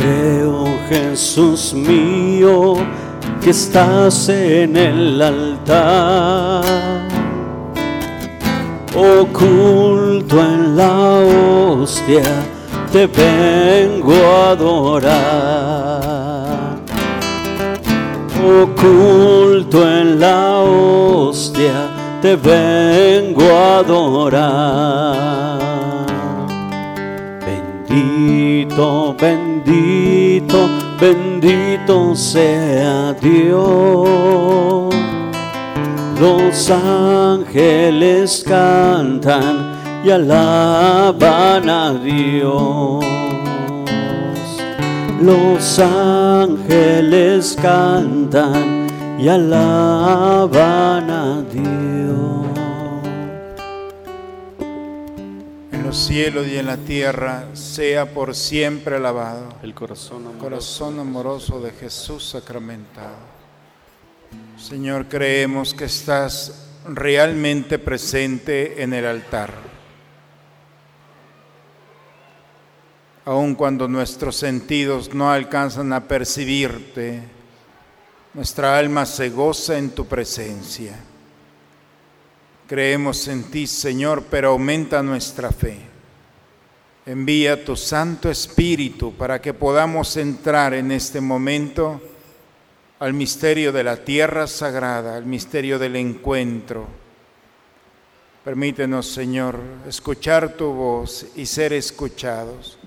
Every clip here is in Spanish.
Creo, Jesús mío, que estás en el altar, oculto en la hostia, te vengo a adorar. Oculto en la hostia, te vengo a adorar. Bendito, bendito, bendito sea Dios. Los ángeles cantan y alaban a Dios. Los ángeles cantan y alaban a Dios. Los cielos y en la tierra sea por siempre alabado. El corazón amoroso. Corazón amoroso de Jesús sacramentado. Señor, creemos que estás realmente presente en el altar. Aun cuando nuestros sentidos no alcanzan a percibirte, nuestra alma se goza en tu presencia. Creemos en ti, Señor, pero aumenta nuestra fe. Envía tu Santo Espíritu para que podamos entrar en este momento al misterio de la tierra sagrada, al misterio del encuentro. Permítenos, Señor, escuchar tu voz y ser escuchados.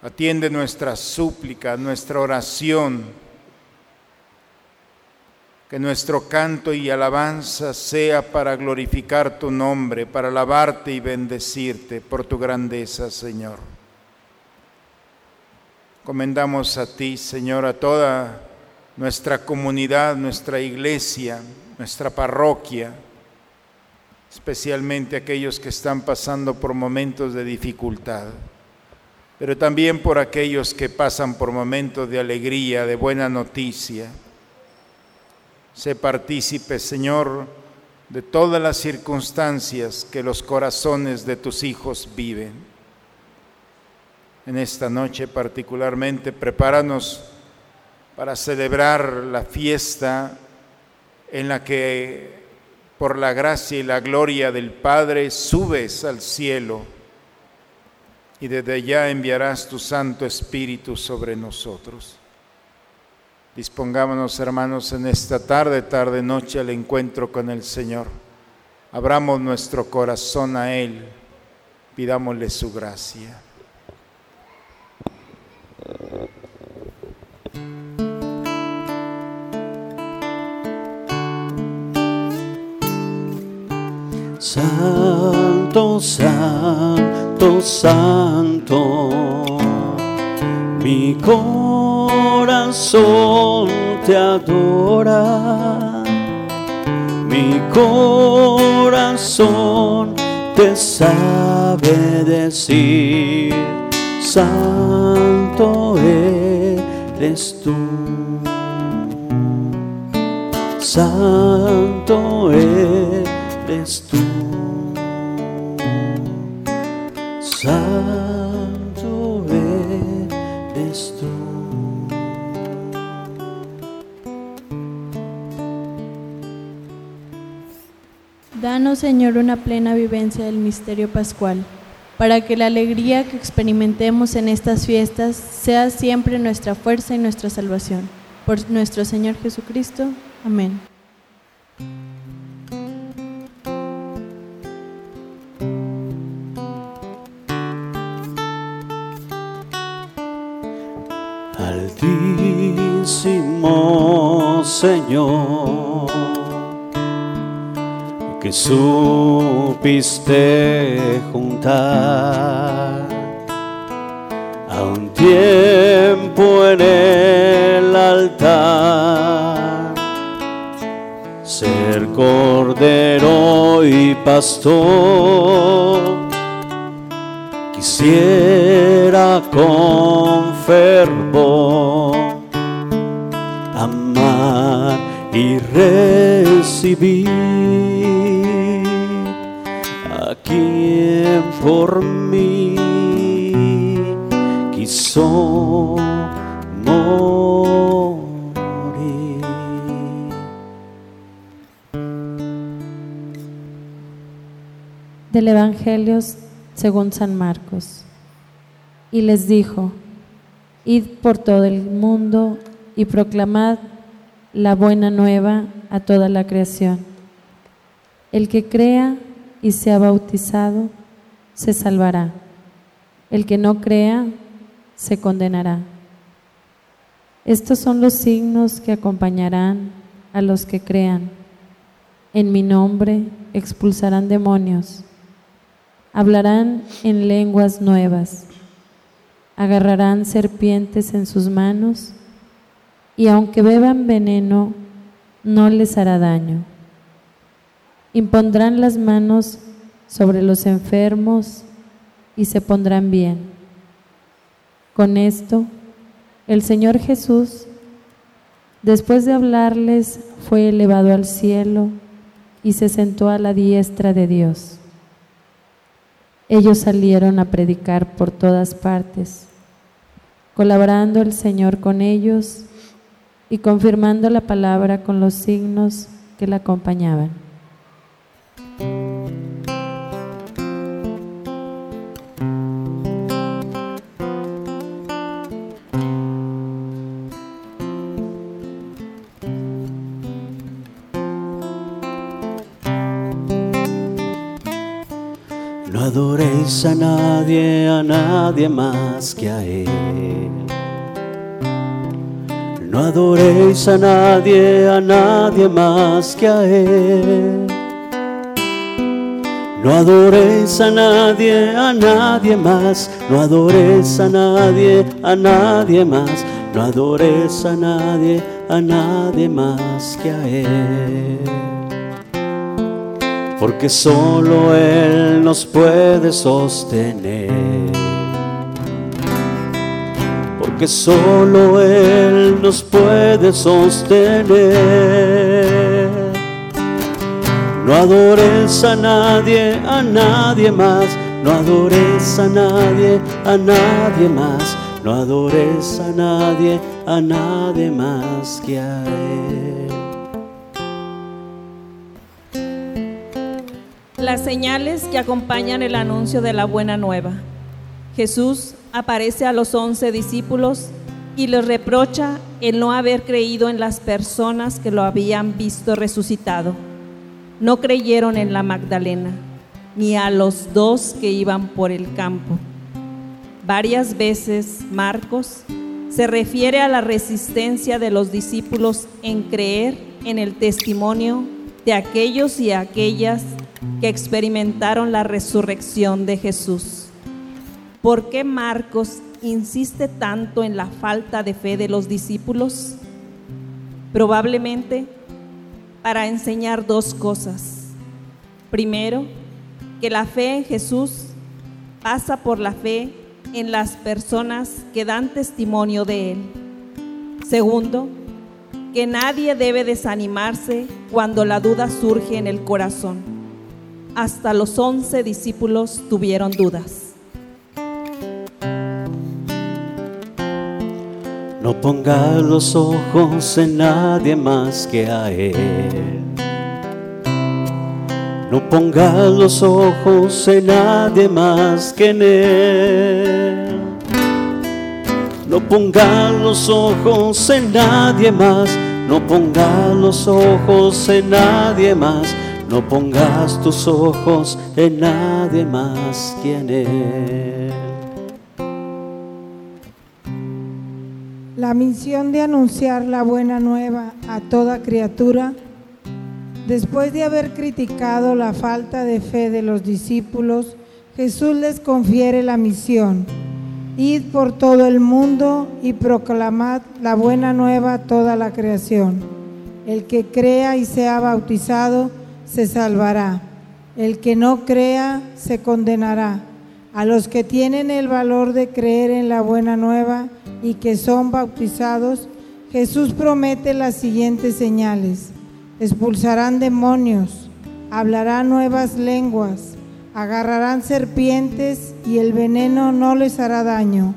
Atiende nuestra súplica, nuestra oración. Que nuestro canto y alabanza sea para glorificar tu nombre, para alabarte y bendecirte por tu grandeza, Señor. Comendamos a ti, Señor, a toda nuestra comunidad, nuestra iglesia, nuestra parroquia, especialmente aquellos que están pasando por momentos de dificultad, pero también por aquellos que pasan por momentos de alegría, de buena noticia. Sé partícipe, Señor, de todas las circunstancias que los corazones de tus hijos viven. En esta noche particularmente, prepáranos para celebrar la fiesta en la que por la gracia y la gloria del Padre subes al cielo y desde allá enviarás tu Santo Espíritu sobre nosotros. Dispongámonos, hermanos, en esta tarde, tarde, noche al encuentro con el Señor. Abramos nuestro corazón a Él, pidámosle su gracia. Santo, santo, santo, mi corazón te adora, mi corazón te sabe decir, santo eres tú. Santo eres tú. Santo eres tú. Danos, Señor, una plena vivencia del misterio pascual, para que la alegría que experimentemos en estas fiestas sea siempre nuestra fuerza y nuestra salvación. Por nuestro Señor Jesucristo. Amén. Altísimo Señor, que supiste juntar a un tiempo en el altar, ser cordero y pastor quisiera con fervor amar y recibir por mí quiso morir. Del Evangelio según San Marcos. Y les dijo, id por todo el mundo y proclamad la buena nueva a toda la creación. El que crea y sea bautizado, se salvará. El que no crea se condenará. Estos son los signos que acompañarán a los que crean. En mi nombre expulsarán demonios, hablarán en lenguas nuevas, agarrarán serpientes en sus manos y aunque beban veneno, no les hará daño. Impondrán las manos sobre los enfermos y se pondrán bien. Con esto, el Señor Jesús, después de hablarles, fue elevado al cielo y se sentó a la diestra de Dios. Ellos salieron a predicar por todas partes, colaborando el Señor con ellos y confirmando la palabra con los signos que la acompañaban. Adoréis a nadie, a nadie más que a Él. No adoréis a nadie, a nadie más que a Él. No adoréis a nadie, a nadie más. No adoréis a nadie, a nadie más. No adoréis a nadie, a nadie más que a Él porque solo Él nos puede sostener. Porque solo Él nos puede sostener. No adores a nadie, a nadie más. No adores a nadie, a nadie más. No adores a nadie, a nadie más que a Él. Las señales que acompañan el anuncio de la buena nueva. Jesús aparece a los once discípulos y les reprocha el no haber creído en las personas que lo habían visto resucitado. No creyeron en la Magdalena, ni a los dos que iban por el campo. Varias veces Marcos se refiere a la resistencia de los discípulos en creer en el testimonio de aquellos y aquellas que experimentaron la resurrección de Jesús. ¿Por qué Marcos insiste tanto en la falta de fe de los discípulos? Probablemente para enseñar dos cosas. Primero, que la fe en Jesús pasa por la fe en las personas que dan testimonio de Él. Segundo, que nadie debe desanimarse cuando la duda surge en el corazón. Hasta los once discípulos tuvieron dudas. No pongas los ojos en nadie más que a Él. No pongas los ojos en nadie más que en Él. No pongas los ojos en nadie más. No pongas los ojos en nadie más. No pongas tus ojos en nadie más que en Él. La misión de anunciar la buena nueva a toda criatura, después de haber criticado la falta de fe de los discípulos, Jesús les confiere la misión. Id por todo el mundo y proclamad la buena nueva a toda la creación. El que crea y sea bautizado se salvará. El que no crea se condenará. A los que tienen el valor de creer en la buena nueva y que son bautizados, Jesús promete las siguientes señales. Expulsarán demonios, hablarán nuevas lenguas, agarrarán serpientes y el veneno no les hará daño.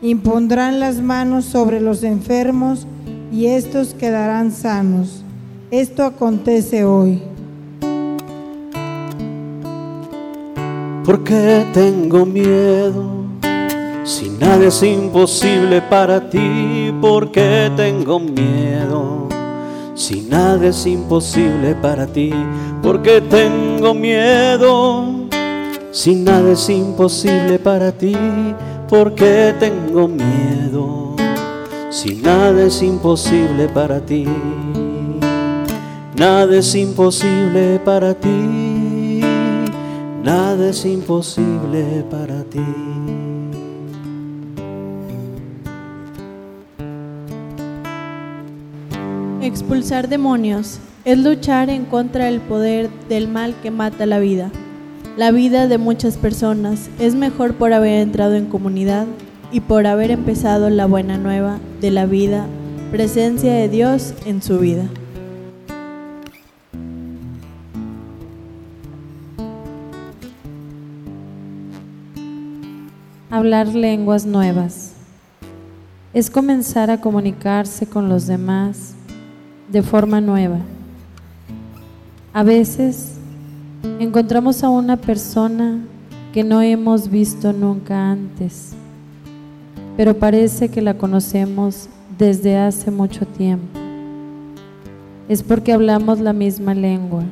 Impondrán las manos sobre los enfermos y estos quedarán sanos. Esto acontece hoy. ¿Por qué tengo miedo? Si nada es imposible para ti, ¿por qué tengo miedo? Si nada es imposible para ti, ¿por qué tengo miedo? Si nada es imposible para ti, ¿por qué tengo miedo? Si nada es imposible para ti, nada es imposible para ti, nada es imposible para ti. Expulsar demonios es luchar en contra del poder del mal que mata la vida. La vida de muchas personas es mejor por haber entrado en comunidad y por haber empezado la buena nueva de la vida, presencia de Dios en su vida. Hablar lenguas nuevas es comenzar a comunicarse con los demás de forma nueva. A veces encontramos a una persona que no hemos visto nunca antes, pero parece que la conocemos desde hace mucho tiempo. Es porque hablamos la misma lengua,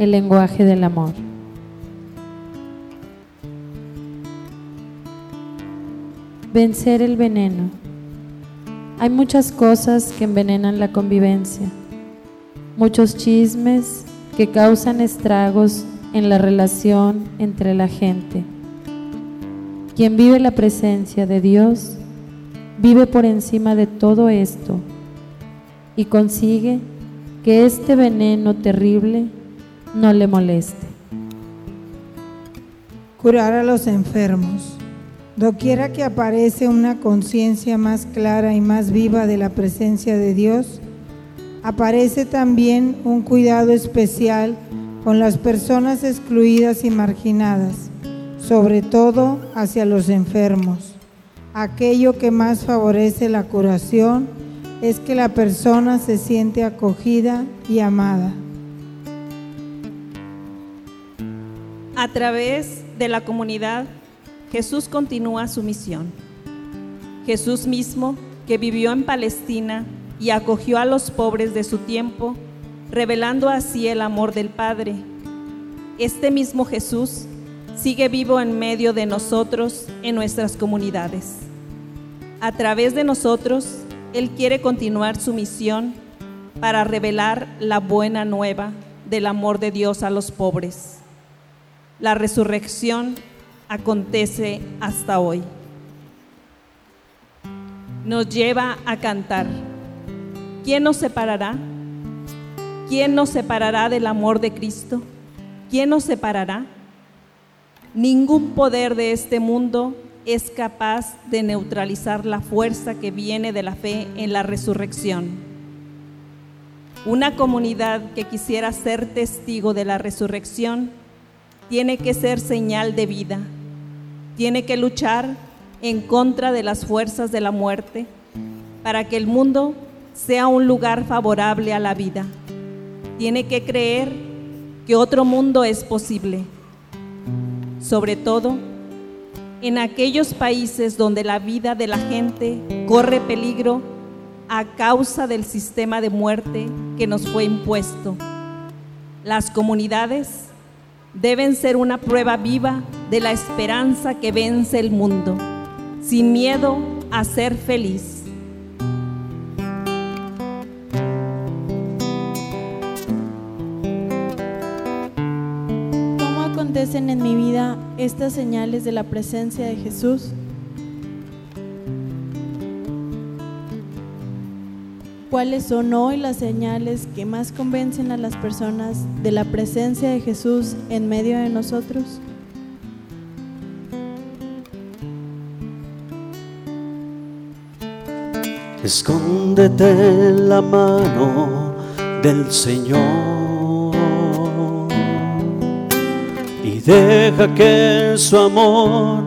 el lenguaje del amor. Vencer el veneno. Hay muchas cosas que envenenan la convivencia, muchos chismes que causan estragos en la relación entre la gente. Quien vive la presencia de Dios vive por encima de todo esto y consigue que este veneno terrible no le moleste. Curar a los enfermos. Doquiera que aparece una conciencia más clara y más viva de la presencia de Dios, aparece también un cuidado especial con las personas excluidas y marginadas, sobre todo hacia los enfermos. Aquello que más favorece la curación es que la persona se siente acogida y amada. A través de la comunidad Jesús continúa su misión. Jesús mismo, que vivió en Palestina y acogió a los pobres de su tiempo, revelando así el amor del Padre. Este mismo Jesús sigue vivo en medio de nosotros en nuestras comunidades. A través de nosotros, Él quiere continuar su misión para revelar la buena nueva del amor de Dios a los pobres. La resurrección acontece hasta hoy. Nos lleva a cantar. ¿Quién nos separará? ¿Quién nos separará del amor de Cristo? ¿Quién nos separará? Ningún poder de este mundo es capaz de neutralizar la fuerza que viene de la fe en la resurrección. Una comunidad que quisiera ser testigo de la resurrección tiene que ser señal de vida tiene que luchar en contra de las fuerzas de la muerte para que el mundo sea un lugar favorable a la vida. Tiene que creer que otro mundo es posible, sobre todo en aquellos países donde la vida de la gente corre peligro a causa del sistema de muerte que nos fue impuesto. Las comunidades deben ser una prueba viva de la esperanza que vence el mundo, sin miedo a ser feliz. ¿Cómo acontecen en mi vida estas señales de la presencia de Jesús? ¿Cuáles son hoy las señales que más convencen a las personas de la presencia de Jesús en medio de nosotros? Escóndete en la mano del Señor y deja que su amor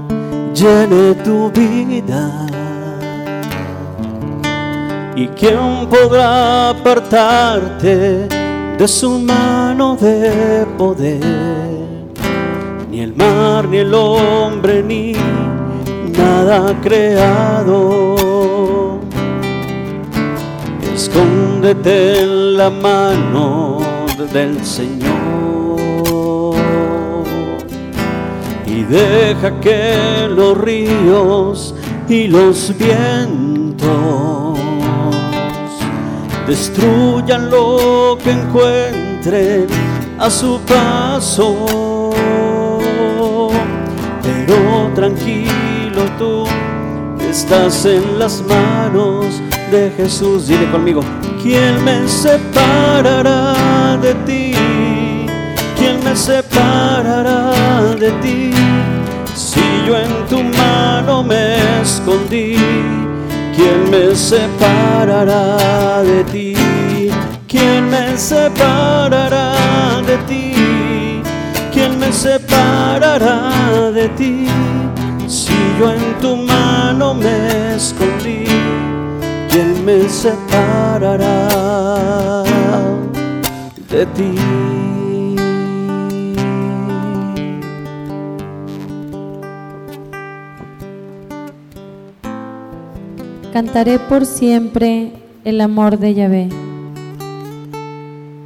llene tu vida. ¿Y quién podrá apartarte de su mano de poder? ni el mar, ni el hombre, ni nada creado. Escóndete en la mano del Señor y deja que los ríos y los vientos destruyan lo que encuentren a su paso. Pero tranquilo tú, estás en las manos de Jesús. Dile conmigo, ¿quién me separará de ti? ¿Quién me separará de ti? Si yo en tu mano me escondí, ¿quién me separará de ti? ¿Quién me separará de ti? ¿Quién me separará de ti? Si yo en tu mano me escondí, ¿quién me separará de ti? Cantaré por siempre el amor de Yahvé.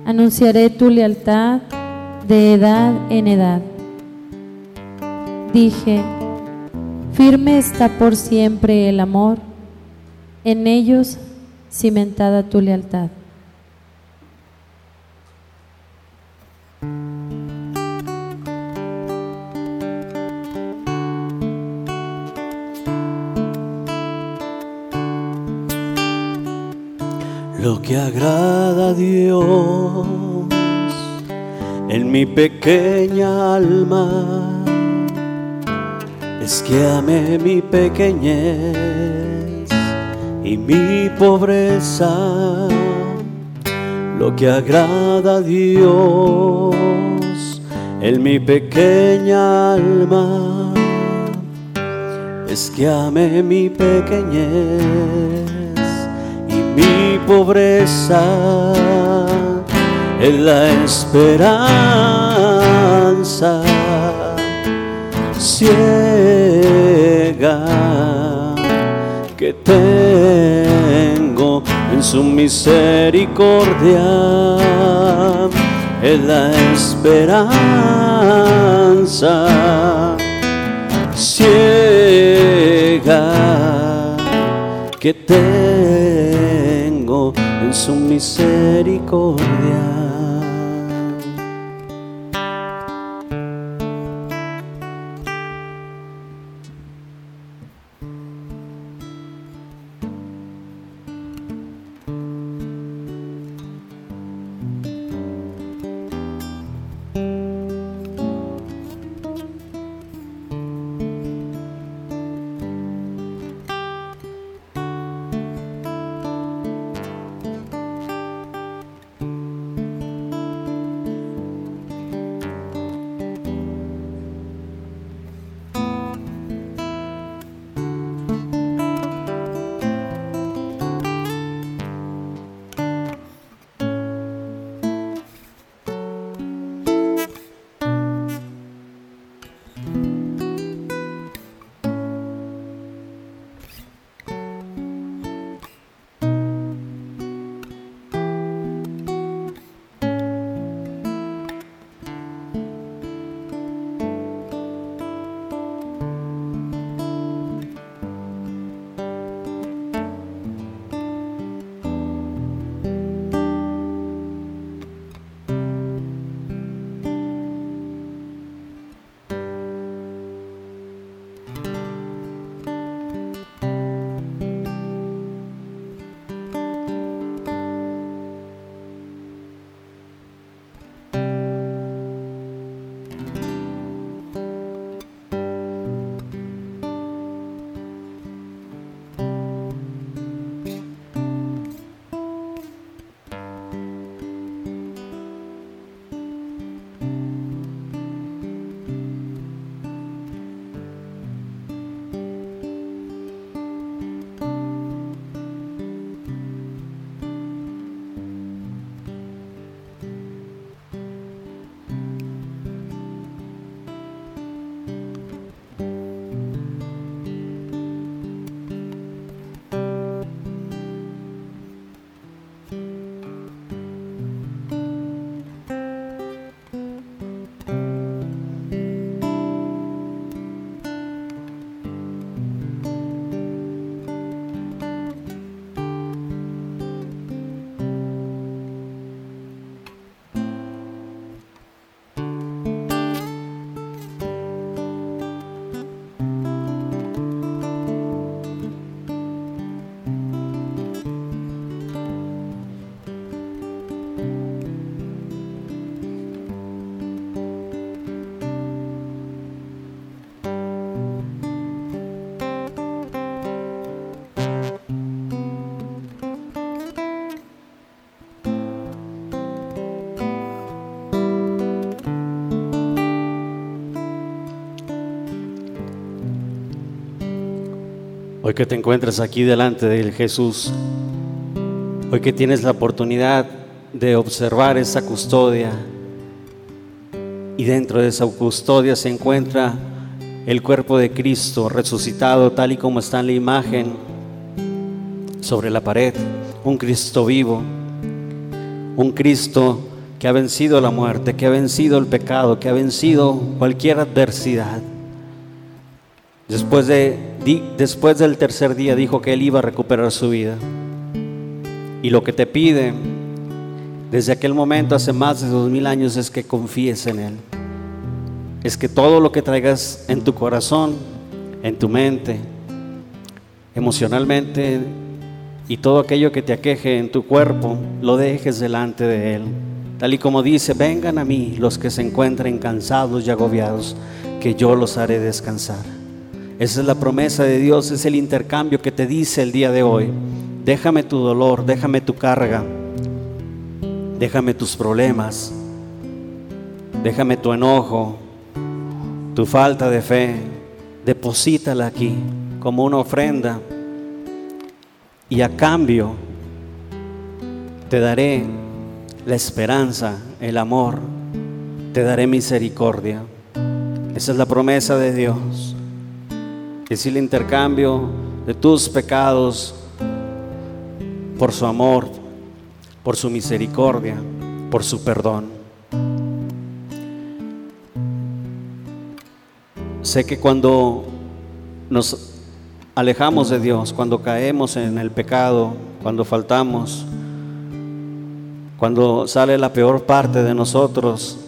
Anunciaré tu lealtad de edad en edad. Dije, firme está por siempre el amor, en ellos cimentada tu lealtad. Lo que agrada a Dios en mi pequeña alma es que ame mi pequeñez y mi pobreza. Lo que agrada a Dios en mi pequeña alma es que ame mi pequeñez mi pobreza es la esperanza ciega que tengo en su misericordia es la esperanza ciega que tengo en su misericordia. Que te encuentras aquí delante de Jesús, hoy que tienes la oportunidad de observar esa custodia y dentro de esa custodia se encuentra el cuerpo de Cristo resucitado tal y como está en la imagen sobre la pared, un Cristo vivo, un Cristo que ha vencido la muerte, que ha vencido el pecado, que ha vencido cualquier adversidad. Después, de, después del tercer día dijo que él iba a recuperar su vida. Y lo que te pide desde aquel momento, hace más de dos mil años, es que confíes en Él. Es que todo lo que traigas en tu corazón, en tu mente, emocionalmente, y todo aquello que te aqueje en tu cuerpo, lo dejes delante de Él. Tal y como dice, vengan a mí los que se encuentren cansados y agobiados, que yo los haré descansar. Esa es la promesa de Dios, es el intercambio que te dice el día de hoy. Déjame tu dolor, déjame tu carga, déjame tus problemas, déjame tu enojo, tu falta de fe, deposítala aquí como una ofrenda y a cambio te daré la esperanza, el amor, te daré misericordia. Esa es la promesa de Dios es el intercambio de tus pecados por su amor, por su misericordia, por su perdón. Sé que cuando nos alejamos de Dios, cuando caemos en el pecado, cuando faltamos, cuando sale la peor parte de nosotros,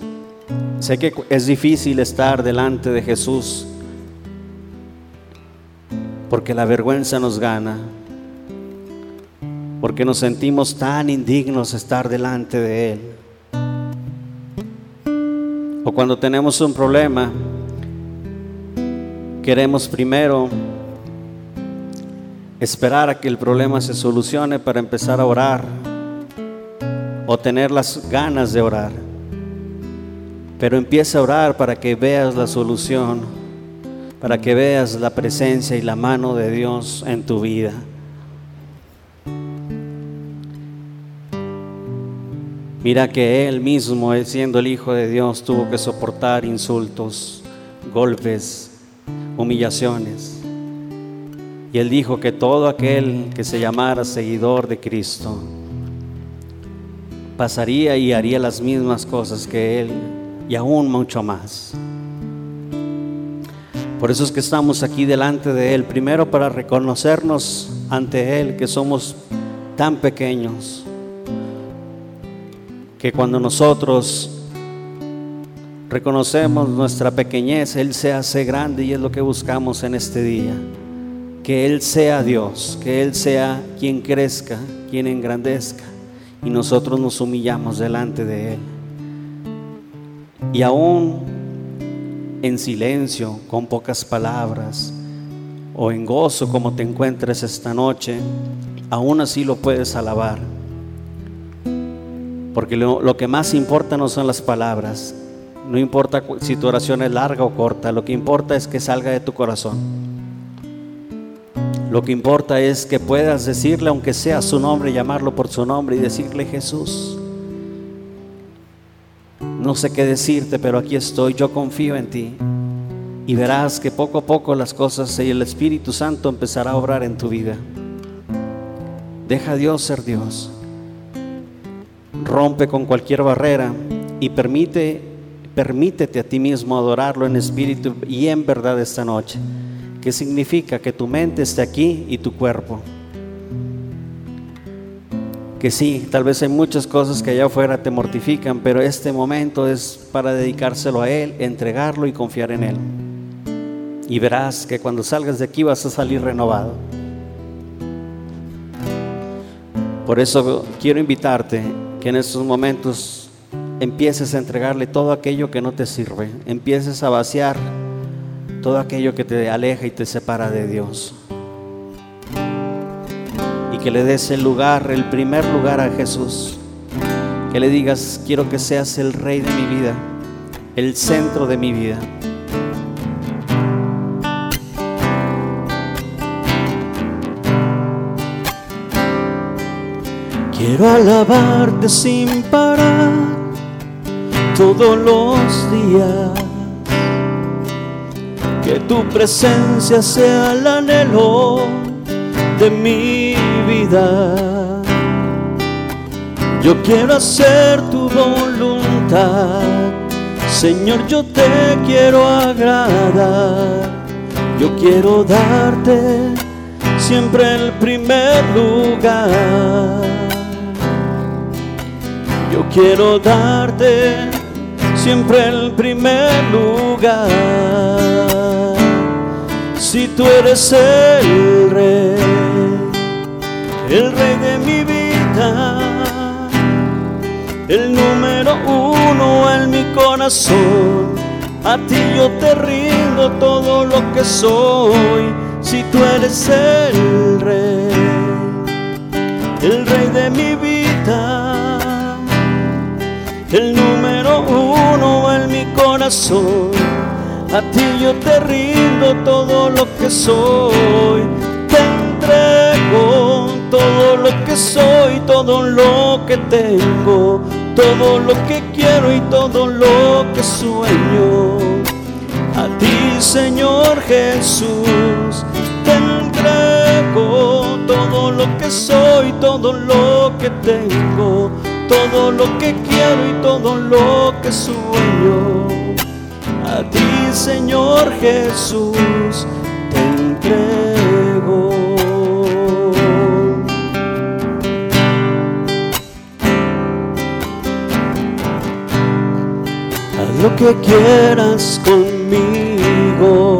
sé que es difícil estar delante de Jesús porque la vergüenza nos gana, porque nos sentimos tan indignos estar delante de Él. O cuando tenemos un problema, queremos primero esperar a que el problema se solucione para empezar a orar o tener las ganas de orar. Pero empieza a orar para que veas la solución para que veas la presencia y la mano de Dios en tu vida. Mira que Él mismo, siendo el Hijo de Dios, tuvo que soportar insultos, golpes, humillaciones. Y Él dijo que todo aquel que se llamara seguidor de Cristo pasaría y haría las mismas cosas que Él y aún mucho más. Por eso es que estamos aquí delante de Él, primero para reconocernos ante Él que somos tan pequeños, que cuando nosotros reconocemos nuestra pequeñez, Él se hace grande y es lo que buscamos en este día. Que Él sea Dios, que Él sea quien crezca, quien engrandezca y nosotros nos humillamos delante de Él. Y aún en silencio, con pocas palabras, o en gozo como te encuentres esta noche, aún así lo puedes alabar. Porque lo, que más importa no son las palabras, no importa si tu oración es larga o corta, lo que importa es que salga de tu corazón. Lo que importa es que puedas decirle, aunque sea su nombre, llamarlo por su nombre y decirle Jesús. No sé qué decirte, pero aquí estoy, yo confío en ti. Y verás que poco a poco las cosas y el Espíritu Santo empezará a obrar en tu vida. Deja a Dios ser Dios. Rompe con cualquier barrera y permite, permítete a ti mismo adorarlo en espíritu y en verdad esta noche. Que significa que tu mente esté aquí y tu cuerpo que sí, tal vez hay muchas cosas que allá afuera te mortifican, pero este momento es para dedicárselo a Él, entregarlo y confiar en Él. Y verás que cuando salgas de aquí vas a salir renovado. Por eso quiero invitarte que en estos momentos empieces a entregarle todo aquello que no te sirve, empieces a vaciar todo aquello que te aleja y te separa de Dios que le des el lugar, el primer lugar a Jesús. Que le digas, quiero que seas el rey de mi vida, el centro de mi vida. Quiero alabarte sin parar todos los días. Que tu presencia sea el anhelo de mi vida. Yo quiero hacer tu voluntad. Señor, yo te quiero agradar. Yo quiero darte siempre el primer lugar. Yo quiero darte siempre el primer lugar. Si tú eres el rey, el rey de mi vida, el número uno en mi corazón, a ti yo te rindo todo lo que soy. Si tú eres el rey, el rey de mi vida, el número uno en mi corazón. A ti yo te rindo todo lo que soy. Te entrego todo lo que soy, todo lo que tengo, todo lo que quiero y todo lo que sueño. A ti, Señor Jesús, te entrego todo lo que soy, todo lo que tengo, todo lo que quiero y todo lo que sueño. A ti, Señor Jesús, te entrego. Que quieras conmigo.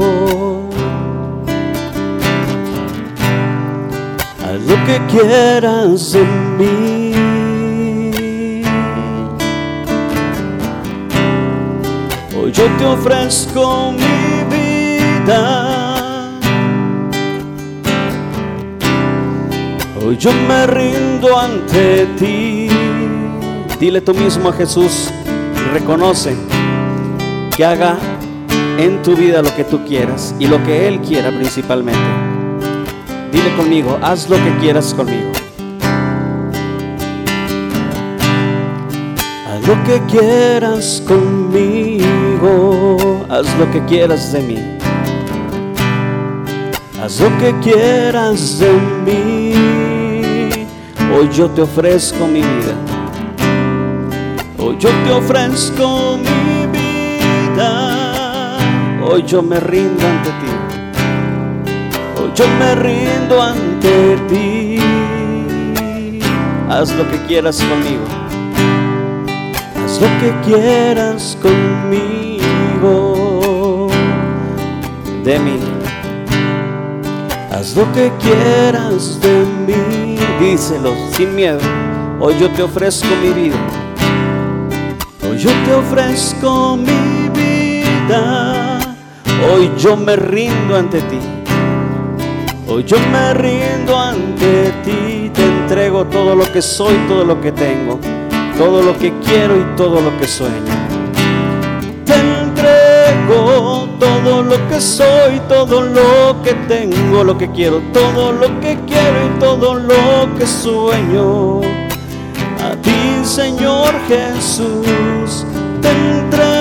Haz lo que quieras de mí. Hoy yo te ofrezco mi vida. Hoy yo me rindo ante ti. Dile tú mismo a Jesús reconoce que haga en tu vida lo que tú quieras y lo que Él quiera principalmente. Dile conmigo, haz lo que quieras conmigo. Haz lo que quieras conmigo, haz lo que quieras de mí. Haz lo que quieras de mí. Hoy yo te ofrezco mi vida. Hoy yo te ofrezco mi vida. Hoy yo me rindo ante ti. Hoy yo me rindo ante ti. Haz lo que quieras conmigo. Haz lo que quieras conmigo. De mí. Haz lo que quieras de mí. Díselo sin miedo. Hoy yo te ofrezco mi vida. Hoy yo te ofrezco mi vida. Hoy yo me rindo ante ti. Hoy yo me rindo ante ti. Te entrego todo lo que soy, todo lo que tengo, todo lo que quiero y todo lo que sueño. Te entrego todo lo que soy, todo lo que tengo, lo que quiero, todo lo que quiero y todo lo que sueño. A ti, Señor Jesús, te entrego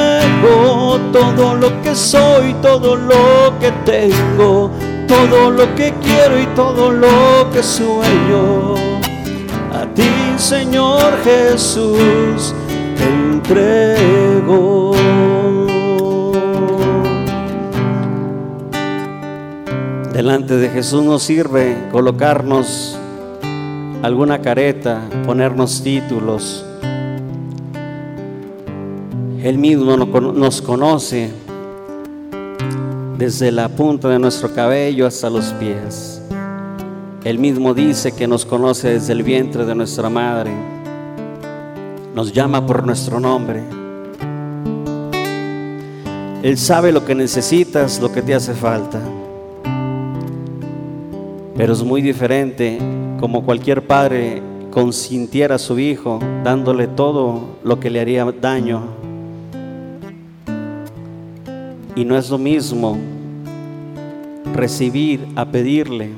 todo lo que soy, todo lo que tengo, todo lo que quiero y todo lo que sueño. A ti, Señor Jesús, te entrego. Delante de Jesús nos sirve colocarnos alguna careta, ponernos títulos. Él mismo nos conoce desde la punta de nuestro cabello hasta los pies. Él mismo dice que nos conoce desde el vientre de nuestra madre. Nos llama por nuestro nombre. Él sabe lo que necesitas, lo que te hace falta. Pero es muy diferente como cualquier padre consintiera a su hijo dándole todo lo que le haría daño. Y no es lo mismo recibir a pedirle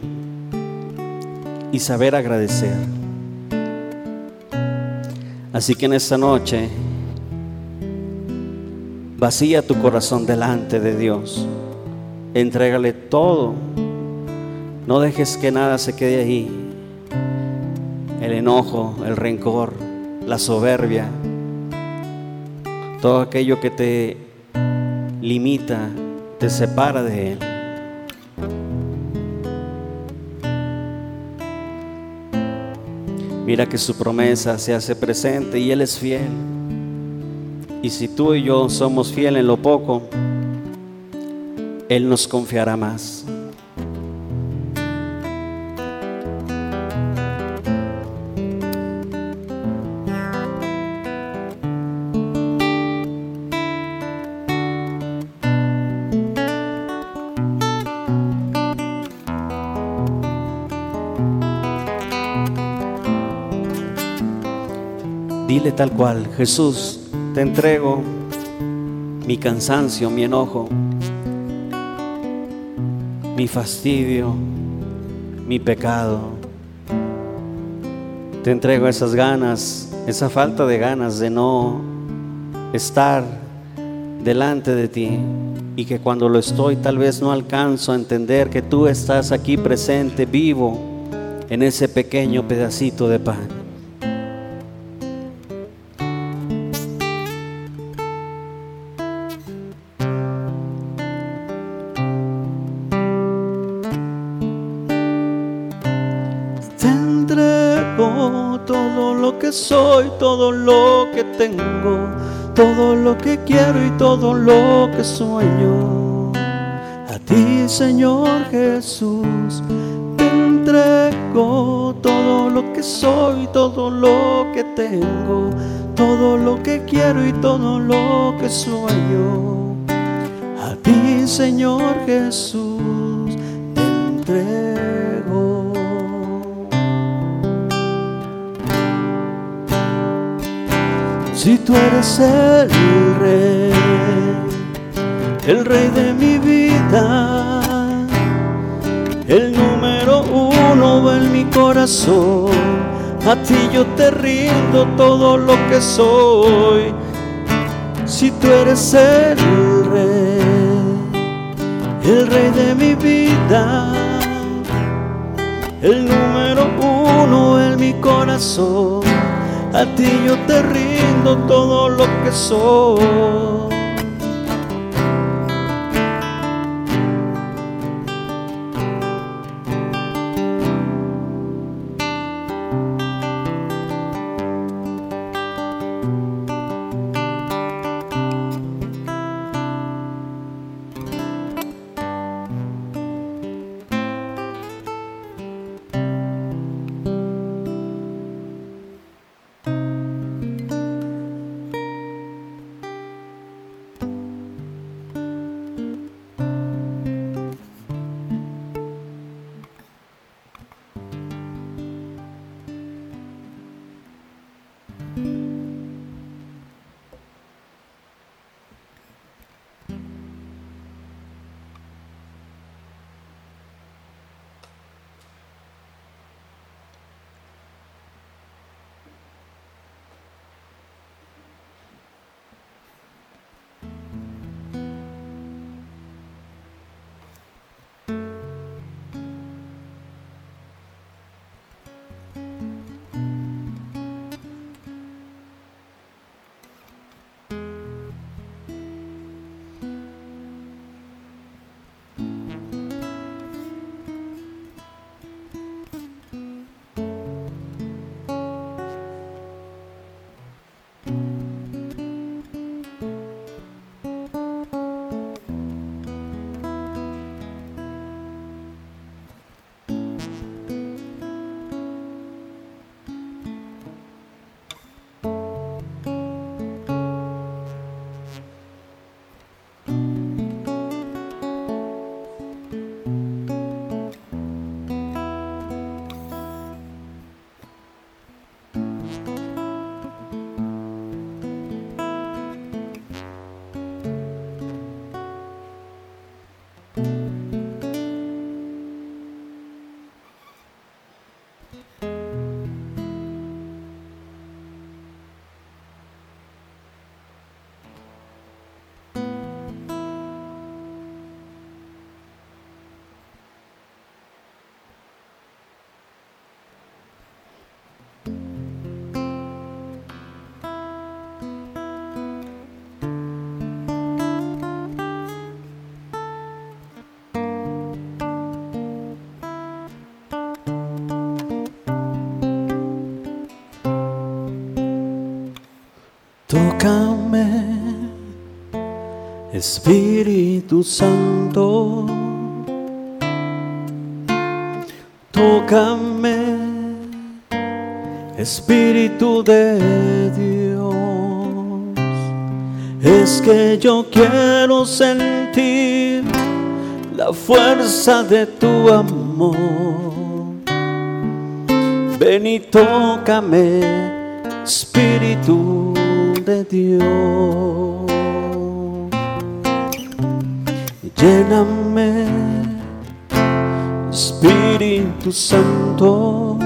y saber agradecer. Así que en esta noche, vacía tu corazón delante de Dios. Entrégale todo. No dejes que nada se quede ahí. El enojo, el rencor, la soberbia, todo aquello que te limita, te separa de Él. Mira que su promesa se hace presente y Él es fiel. Y si tú y yo somos fieles en lo poco, Él nos confiará más. Tal cual, Jesús, te entrego mi cansancio, mi enojo, mi fastidio, mi pecado. Te entrego esas ganas, esa falta de ganas de no estar delante de ti y que cuando lo estoy tal vez no alcanzo a entender que tú estás aquí presente, vivo, en ese pequeño pedacito de pan. Tengo, todo lo que quiero y todo lo que sueño. A ti, Señor Jesús, te entrego todo lo que soy, todo lo que tengo, todo lo que quiero y todo lo que sueño. A ti, Señor Jesús, Si tú eres el rey, el rey de mi vida, el número uno en mi corazón, a ti yo te rindo todo lo que soy. Si tú eres el rey, el rey de mi vida, el número uno en mi corazón a ti yo te rindo todo lo que soy. Tócame, Espíritu Santo. Tócame, Espíritu de Dios. Es que yo quiero sentir la fuerza de tu amor. Ven y tócame, Espíritu Lléname, Espíritu Santo.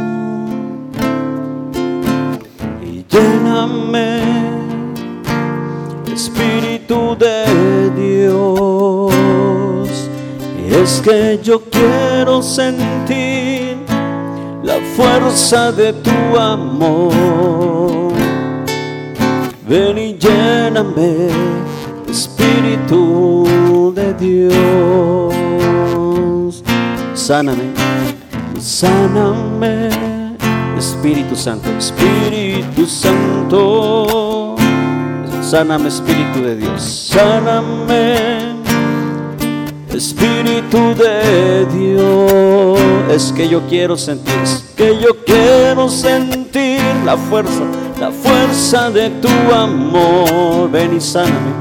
Y lléname, Espíritu de Dios. Y es que yo quiero sentir la fuerza de tu amor. Ven y lléname, Espíritu de Dios. Sáname, sáname, Espíritu Santo, Espíritu Santo. Sáname, Espíritu de Dios. Sáname, Espíritu de Dios. Es que yo quiero sentir, es que yo quiero sentir la fuerza, la fuerza de tu amor. Ven y sáname,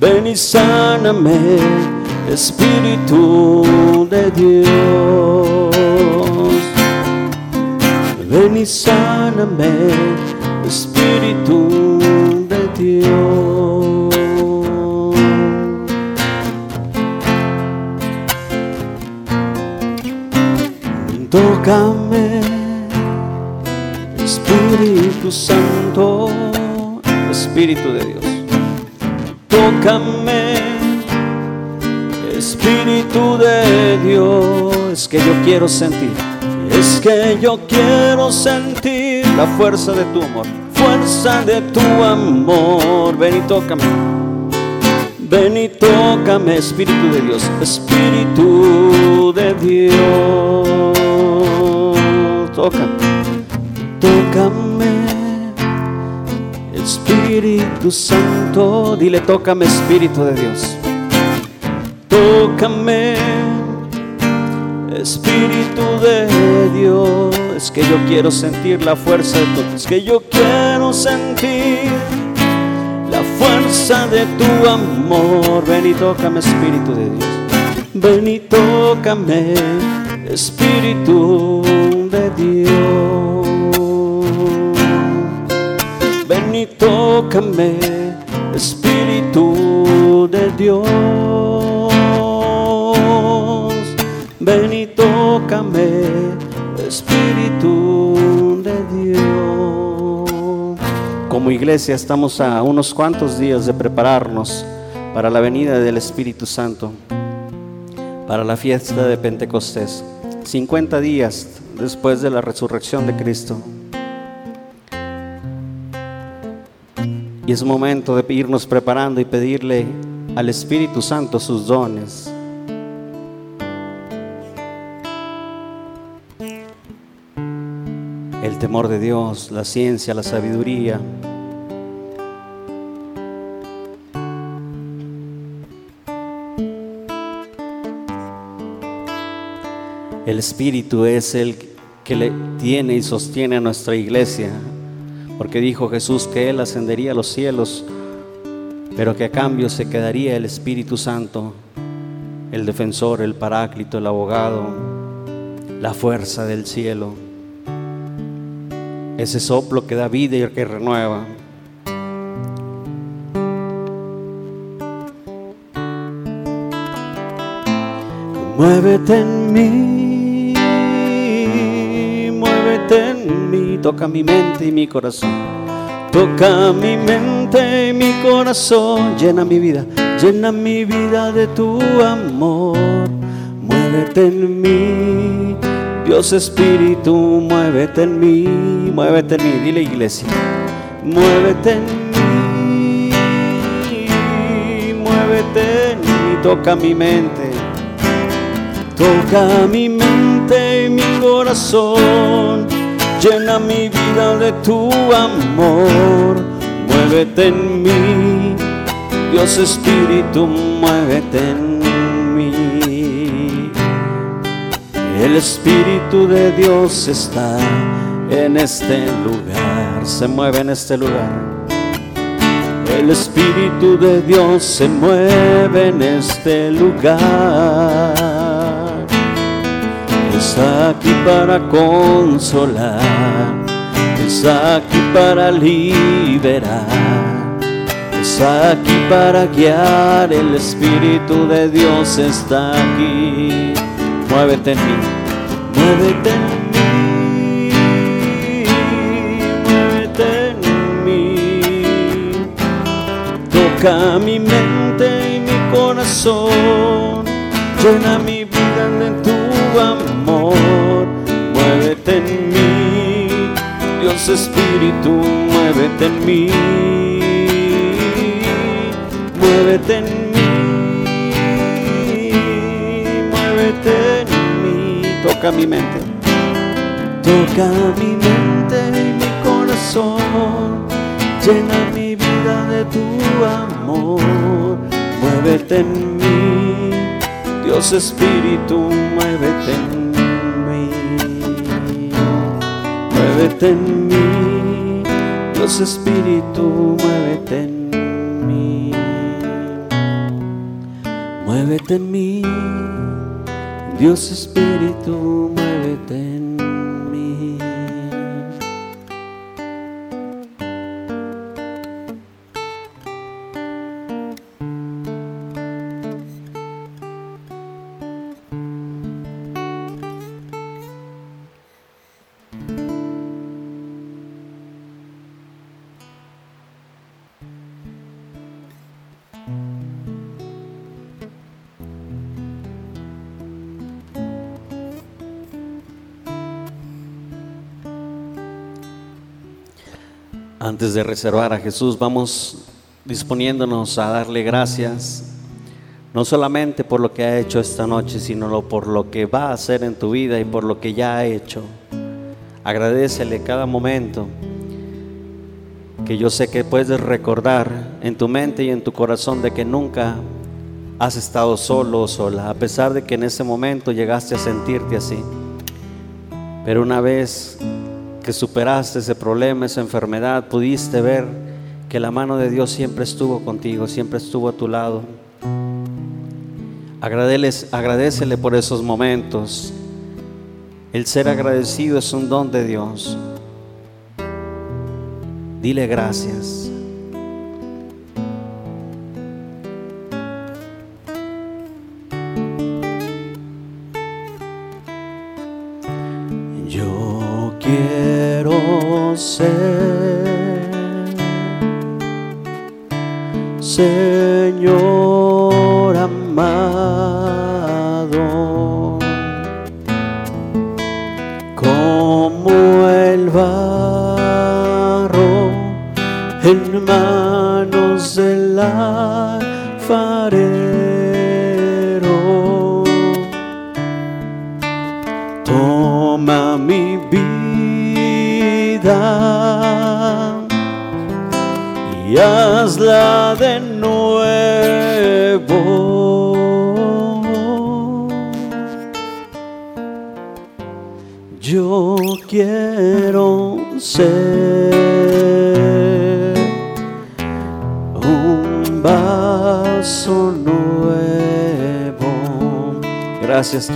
ven y sáname, Espíritu de Dios. Ven y sáname, Espíritu de Dios. Tócame, Espíritu Santo, Espíritu de Dios. Tócame, Espíritu de Dios. Es que yo quiero sentir, es que yo quiero sentir la fuerza de tu amor, fuerza de tu amor. Ven y tócame. Ven y tócame, Espíritu de Dios, Espíritu de Dios. Tócame, tócame, Espíritu Santo. Dile, tócame, Espíritu de Dios. Tócame, Espíritu de Dios. Es que yo quiero sentir la fuerza de tu, es que yo quiero sentir la fuerza de tu amor. Ven y tócame, Espíritu de Dios. Ven y tócame, Espíritu de Dios. Y tócame, Espíritu de Dios. Ven y tócame, Espíritu de Dios. Como iglesia estamos a unos cuantos días de prepararnos para la venida del Espíritu Santo, para la fiesta de Pentecostés. 50 días después de la resurrección de Cristo. Y es momento de irnos preparando y pedirle al Espíritu Santo sus dones. El temor de Dios, la ciencia, la sabiduría. El Espíritu es el que le tiene y sostiene a nuestra iglesia, porque dijo Jesús que Él ascendería a los cielos, pero que a cambio se quedaría el Espíritu Santo, el defensor, el paráclito, el abogado, la fuerza del cielo, ese soplo que da vida y que renueva. Muévete en mí, muévete en mí, toca mi mente y mi corazón. Toca mi mente y mi corazón, llena mi vida, llena mi vida de tu amor. Muévete en mí, Dios Espíritu, muévete en mí, muévete en mí, dile iglesia, muévete en mí, muévete en mí, toca mi mente. Toca mi mente y mi corazón, llena mi vida de tu amor. muévete en mí. Dios Espíritu, muévete en mí. El Espíritu de Dios está en este lugar, se mueve en este lugar. El Espíritu de Dios se mueve en este lugar. Está aquí para consolar, está aquí para liberar, está aquí para guiar. El Espíritu de Dios está aquí. Muévete en mí, muévete en mí. Toca mi mente y mi corazón, llena mi vida de Dios Espíritu, muévete en mí, muévete en mí, muévete en mí, toca mi mente, toca mi mente y mi corazón, llena mi de tu amor, muévete en mí, Dios Espíritu, muévete en mí, muévete en mí, Dios Espíritu, muévete en mí, muévete en mí, Dios Espíritu, muévete en mí. Antes de reservar a Jesús, vamos disponiéndonos a darle gracias, no solamente por lo que ha hecho esta noche, sino por lo que va a hacer en tu vida y por lo que ya ha hecho. Agradecele cada momento que yo sé que puedes recordar en tu mente y en tu corazón de que nunca has estado solo o sola, a pesar de que en ese momento llegaste a sentirte así. Pero una vez que superaste ese problema, esa enfermedad, pudiste ver que la mano de Dios siempre estuvo contigo, siempre estuvo a tu lado. agradecele por esos momentos. El ser agradecido es un don de Dios. Dile gracias.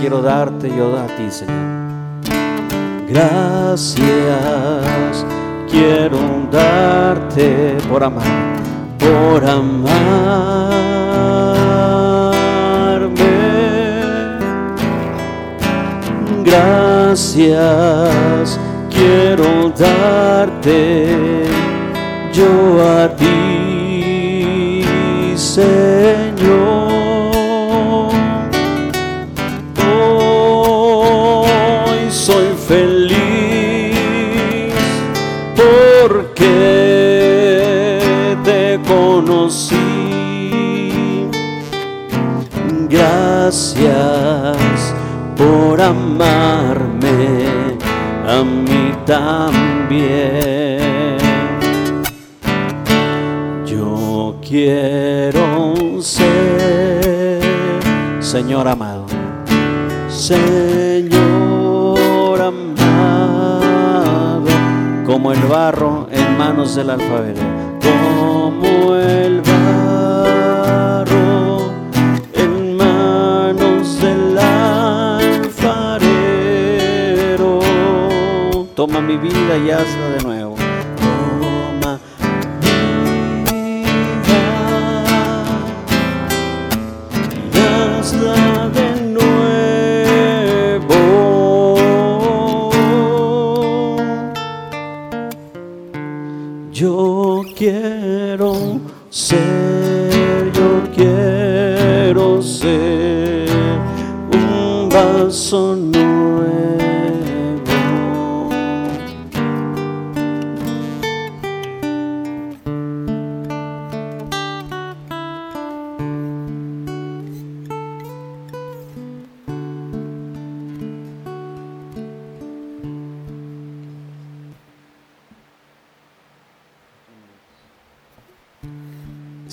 Quiero darte yo a ti, Señor. Gracias quiero darte por amar, por amarme. Gracias quiero darte yo a ti, también. quiero ser, Señor amado, Señor amado, como el barro en manos del alfabeto, como el barro mi vida y hazla de nuevo.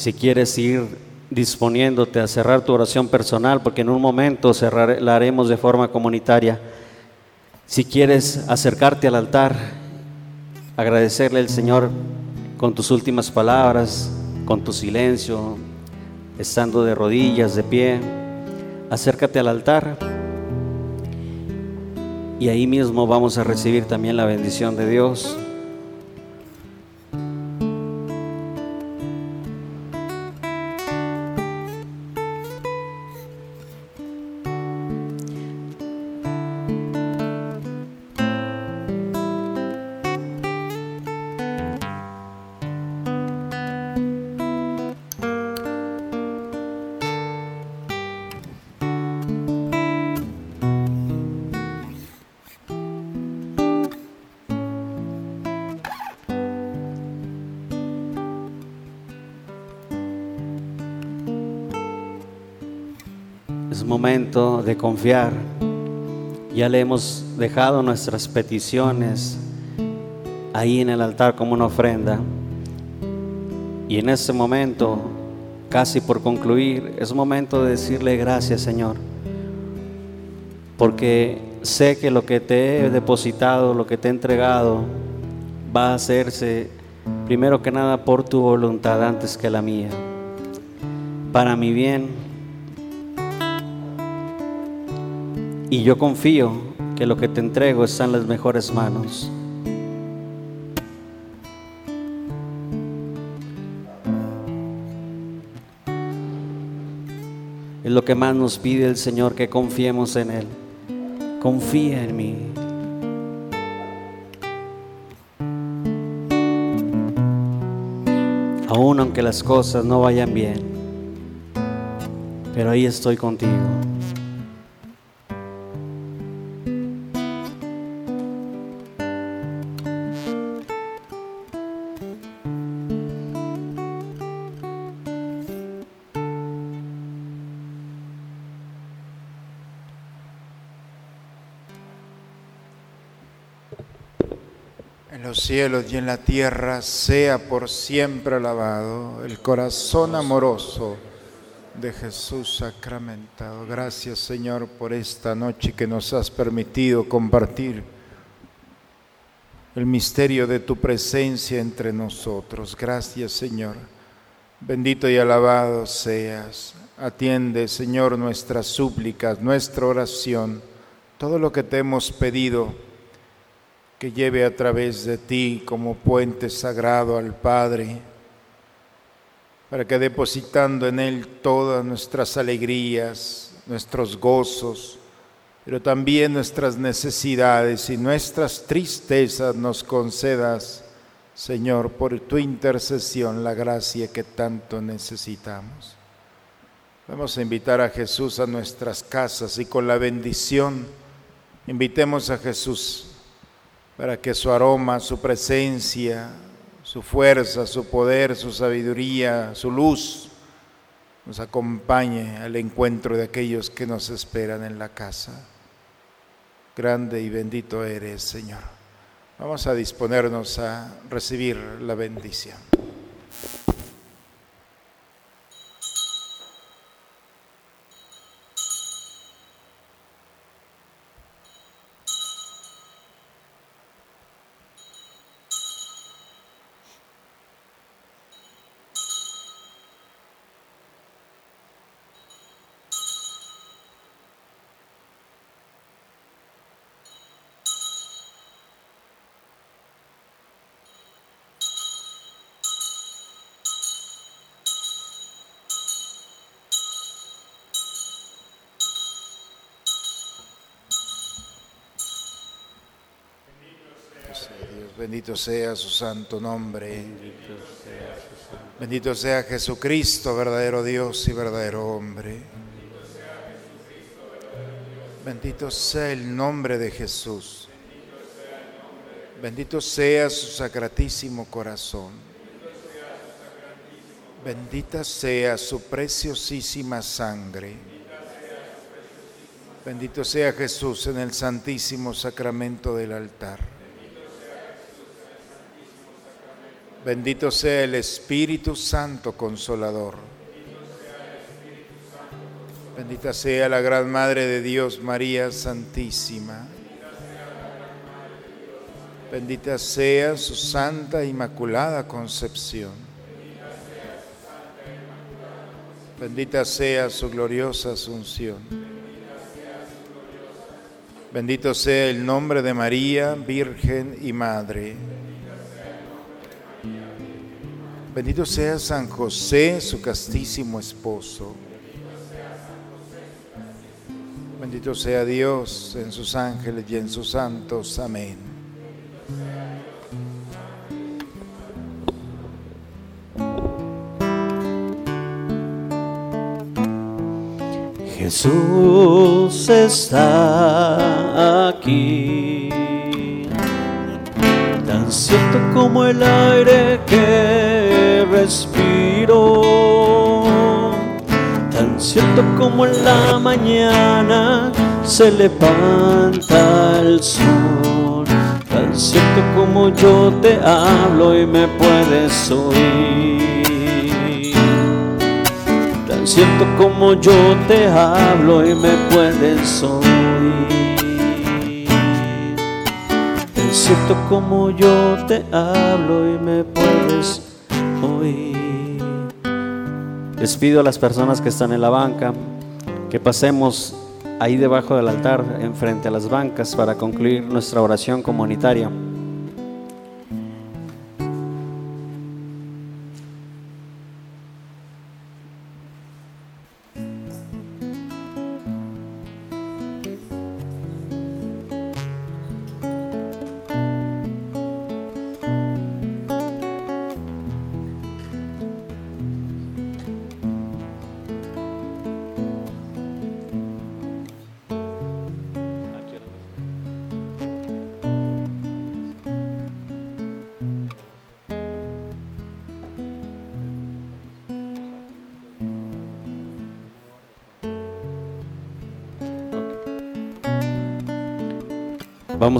Si quieres ir disponiéndote a cerrar tu oración personal, porque en un momento cerrar, la haremos de forma comunitaria. Si quieres acercarte al altar, agradecerle al Señor con tus últimas palabras, con tu silencio, estando de rodillas, de pie, acércate al altar y ahí mismo vamos a recibir también la bendición de Dios. De confiar. Ya le hemos dejado nuestras peticiones ahí en el altar como una ofrenda. Y en este momento, casi por concluir, es momento de decirle gracias Señor. Porque sé que lo que te he depositado, lo que te he entregado, va a hacerse primero que nada por tu voluntad antes que la mía. Para mi bien Y yo confío que lo que te entrego está en las mejores manos. Es lo que más nos pide el Señor, que confiemos en Él. Confía en mí. Aún aunque las cosas no vayan bien, pero ahí estoy contigo. Cielos y en la tierra, sea por siempre alabado el corazón amoroso de Jesús sacramentado. Gracias Señor por esta noche que nos has permitido compartir el misterio de tu presencia entre nosotros. Gracias Señor. Bendito y alabado seas. Atiende Señor nuestras súplicas, nuestra oración, todo lo que te hemos pedido que lleve a través de ti como puente sagrado al Padre, para que depositando en Él todas nuestras alegrías, nuestros gozos, pero también nuestras necesidades y nuestras tristezas nos concedas, Señor, por tu intercesión, la gracia que tanto necesitamos. Vamos a invitar a Jesús a nuestras casas y con la bendición invitemos a Jesús para que su aroma, su presencia, su fuerza, su poder, su sabiduría, su luz nos acompañe al encuentro de aquellos que nos esperan en la casa. Grande y bendito eres, Señor. Vamos a disponernos a recibir la bendición. Bendito sea su santo nombre. Bendito sea Jesucristo, verdadero Dios y verdadero hombre. Bendito sea el nombre de Jesús. Bendito sea su sacratísimo corazón. Bendita sea su preciosísima sangre. Bendito sea Jesús en el santísimo sacramento del altar. Bendito sea el Espíritu Santo Consolador. Bendita sea la Gran Madre de Dios, María Santísima. Bendita sea su Santa Inmaculada Concepción. Bendita sea su gloriosa Asunción. Bendito sea el nombre de María, Virgen y Madre. Bendito sea San José, su castísimo esposo. Bendito sea Dios en sus ángeles y en sus santos. Amén. Jesús está aquí tan cierto como el aire que respiro, tan cierto como en la mañana se levanta el sol, tan cierto como yo te hablo y me puedes oír, tan cierto como yo te hablo y me puedes oír. cierto como yo te hablo y me puedes Les pido a las personas que están en la banca que pasemos ahí debajo del altar, enfrente a las bancas, para concluir nuestra oración comunitaria.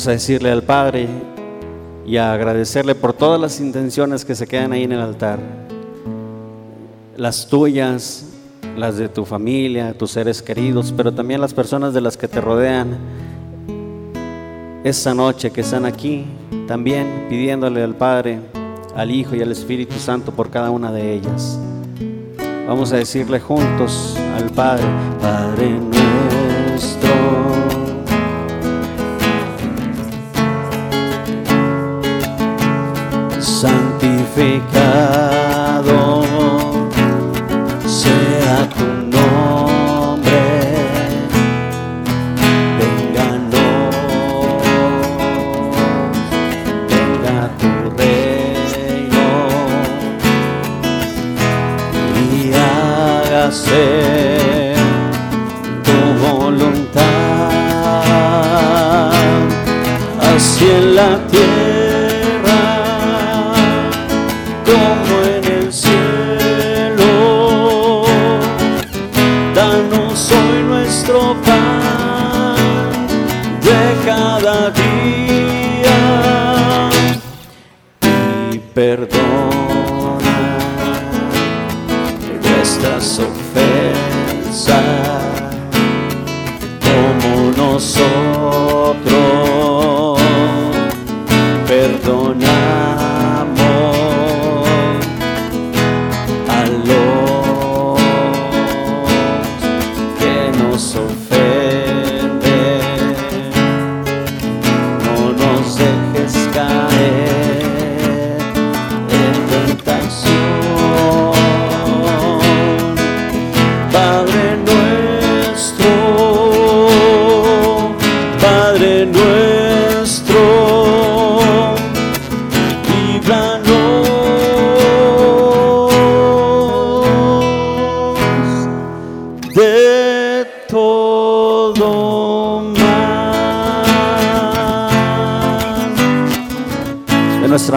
A decirle al Padre y a agradecerle por todas las intenciones que se quedan ahí en el altar. Las tuyas, las de tu familia, tus seres queridos, pero también las personas de las que te rodean. Esta noche que están aquí, también pidiéndole al Padre, al Hijo y al Espíritu Santo por cada una de ellas. Vamos a decirle juntos al Padre, Padre ficar.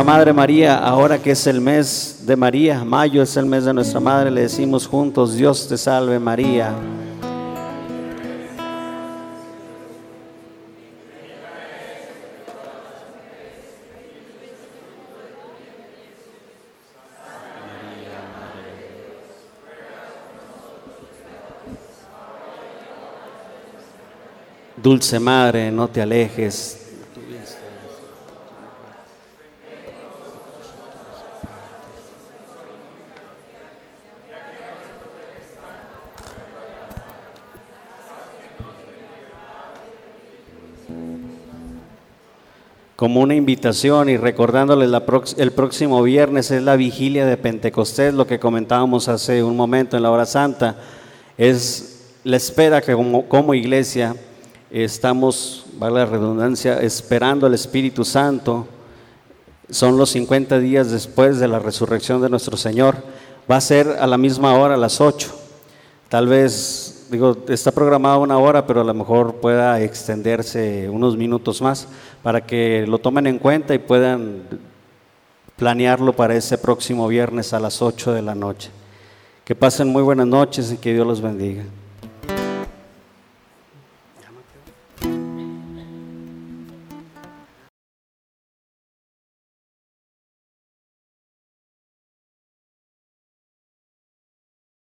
Madre María, ahora que es el mes de María, mayo es el mes de nuestra Madre, le decimos juntos, Dios te salve María. Dulce Madre, no te alejes. Como una invitación y recordándoles el próximo viernes es la vigilia de Pentecostés, lo que comentábamos hace un momento en la hora santa, es la espera que como, como iglesia Estamos, vale la redundancia, esperando al Espíritu Santo. Son los 50 días después de la resurrección de nuestro Señor. Va a ser a la misma hora, a las 8. Tal vez, digo, está programada una hora, pero a lo mejor pueda extenderse unos minutos más para que lo tomen en cuenta y puedan planearlo para ese próximo viernes a las 8 de la noche. Que pasen muy buenas noches y que Dios los bendiga.